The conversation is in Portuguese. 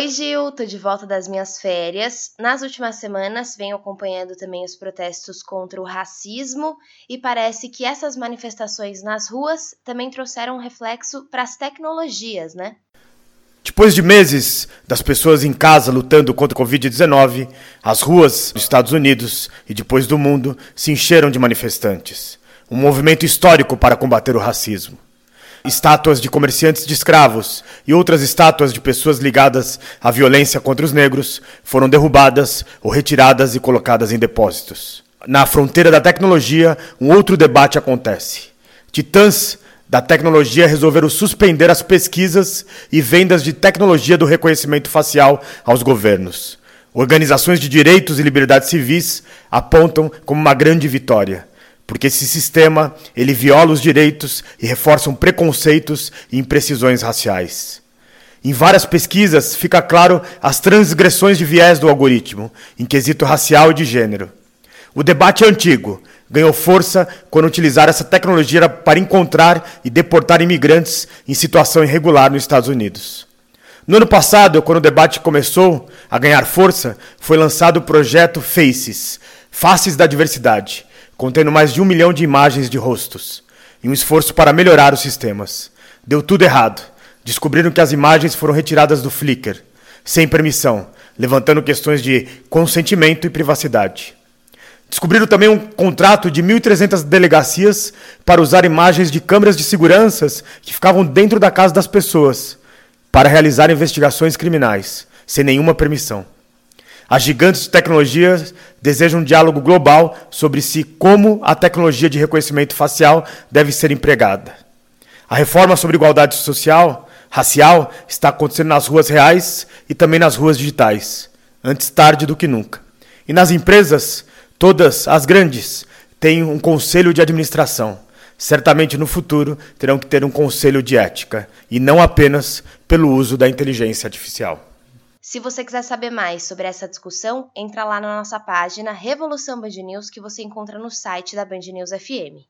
Oi, Gil, tô de volta das minhas férias. Nas últimas semanas venho acompanhando também os protestos contra o racismo e parece que essas manifestações nas ruas também trouxeram um reflexo para as tecnologias, né? Depois de meses das pessoas em casa lutando contra o Covid-19, as ruas dos Estados Unidos e depois do mundo se encheram de manifestantes. Um movimento histórico para combater o racismo estátuas de comerciantes de escravos e outras estátuas de pessoas ligadas à violência contra os negros foram derrubadas ou retiradas e colocadas em depósitos. Na fronteira da tecnologia, um outro debate acontece. Titãs da tecnologia resolveram suspender as pesquisas e vendas de tecnologia do reconhecimento facial aos governos. Organizações de direitos e liberdades civis apontam como uma grande vitória porque esse sistema ele viola os direitos e reforça preconceitos e imprecisões raciais. Em várias pesquisas fica claro as transgressões de viés do algoritmo, em quesito racial e de gênero. O debate é antigo, ganhou força quando utilizar essa tecnologia para encontrar e deportar imigrantes em situação irregular nos Estados Unidos. No ano passado, quando o debate começou a ganhar força, foi lançado o projeto Faces, Faces da Diversidade, contendo mais de um milhão de imagens de rostos, em um esforço para melhorar os sistemas. Deu tudo errado. Descobriram que as imagens foram retiradas do Flickr, sem permissão, levantando questões de consentimento e privacidade. Descobriram também um contrato de 1.300 delegacias para usar imagens de câmeras de seguranças que ficavam dentro da casa das pessoas, para realizar investigações criminais, sem nenhuma permissão. As gigantes de tecnologia desejam um diálogo global sobre se como a tecnologia de reconhecimento facial deve ser empregada. A reforma sobre igualdade social, racial, está acontecendo nas ruas reais e também nas ruas digitais, antes tarde do que nunca. E nas empresas, todas as grandes, têm um conselho de administração. Certamente no futuro terão que ter um conselho de ética, e não apenas pelo uso da inteligência artificial. Se você quiser saber mais sobre essa discussão, entra lá na nossa página Revolução Band News que você encontra no site da Band News FM.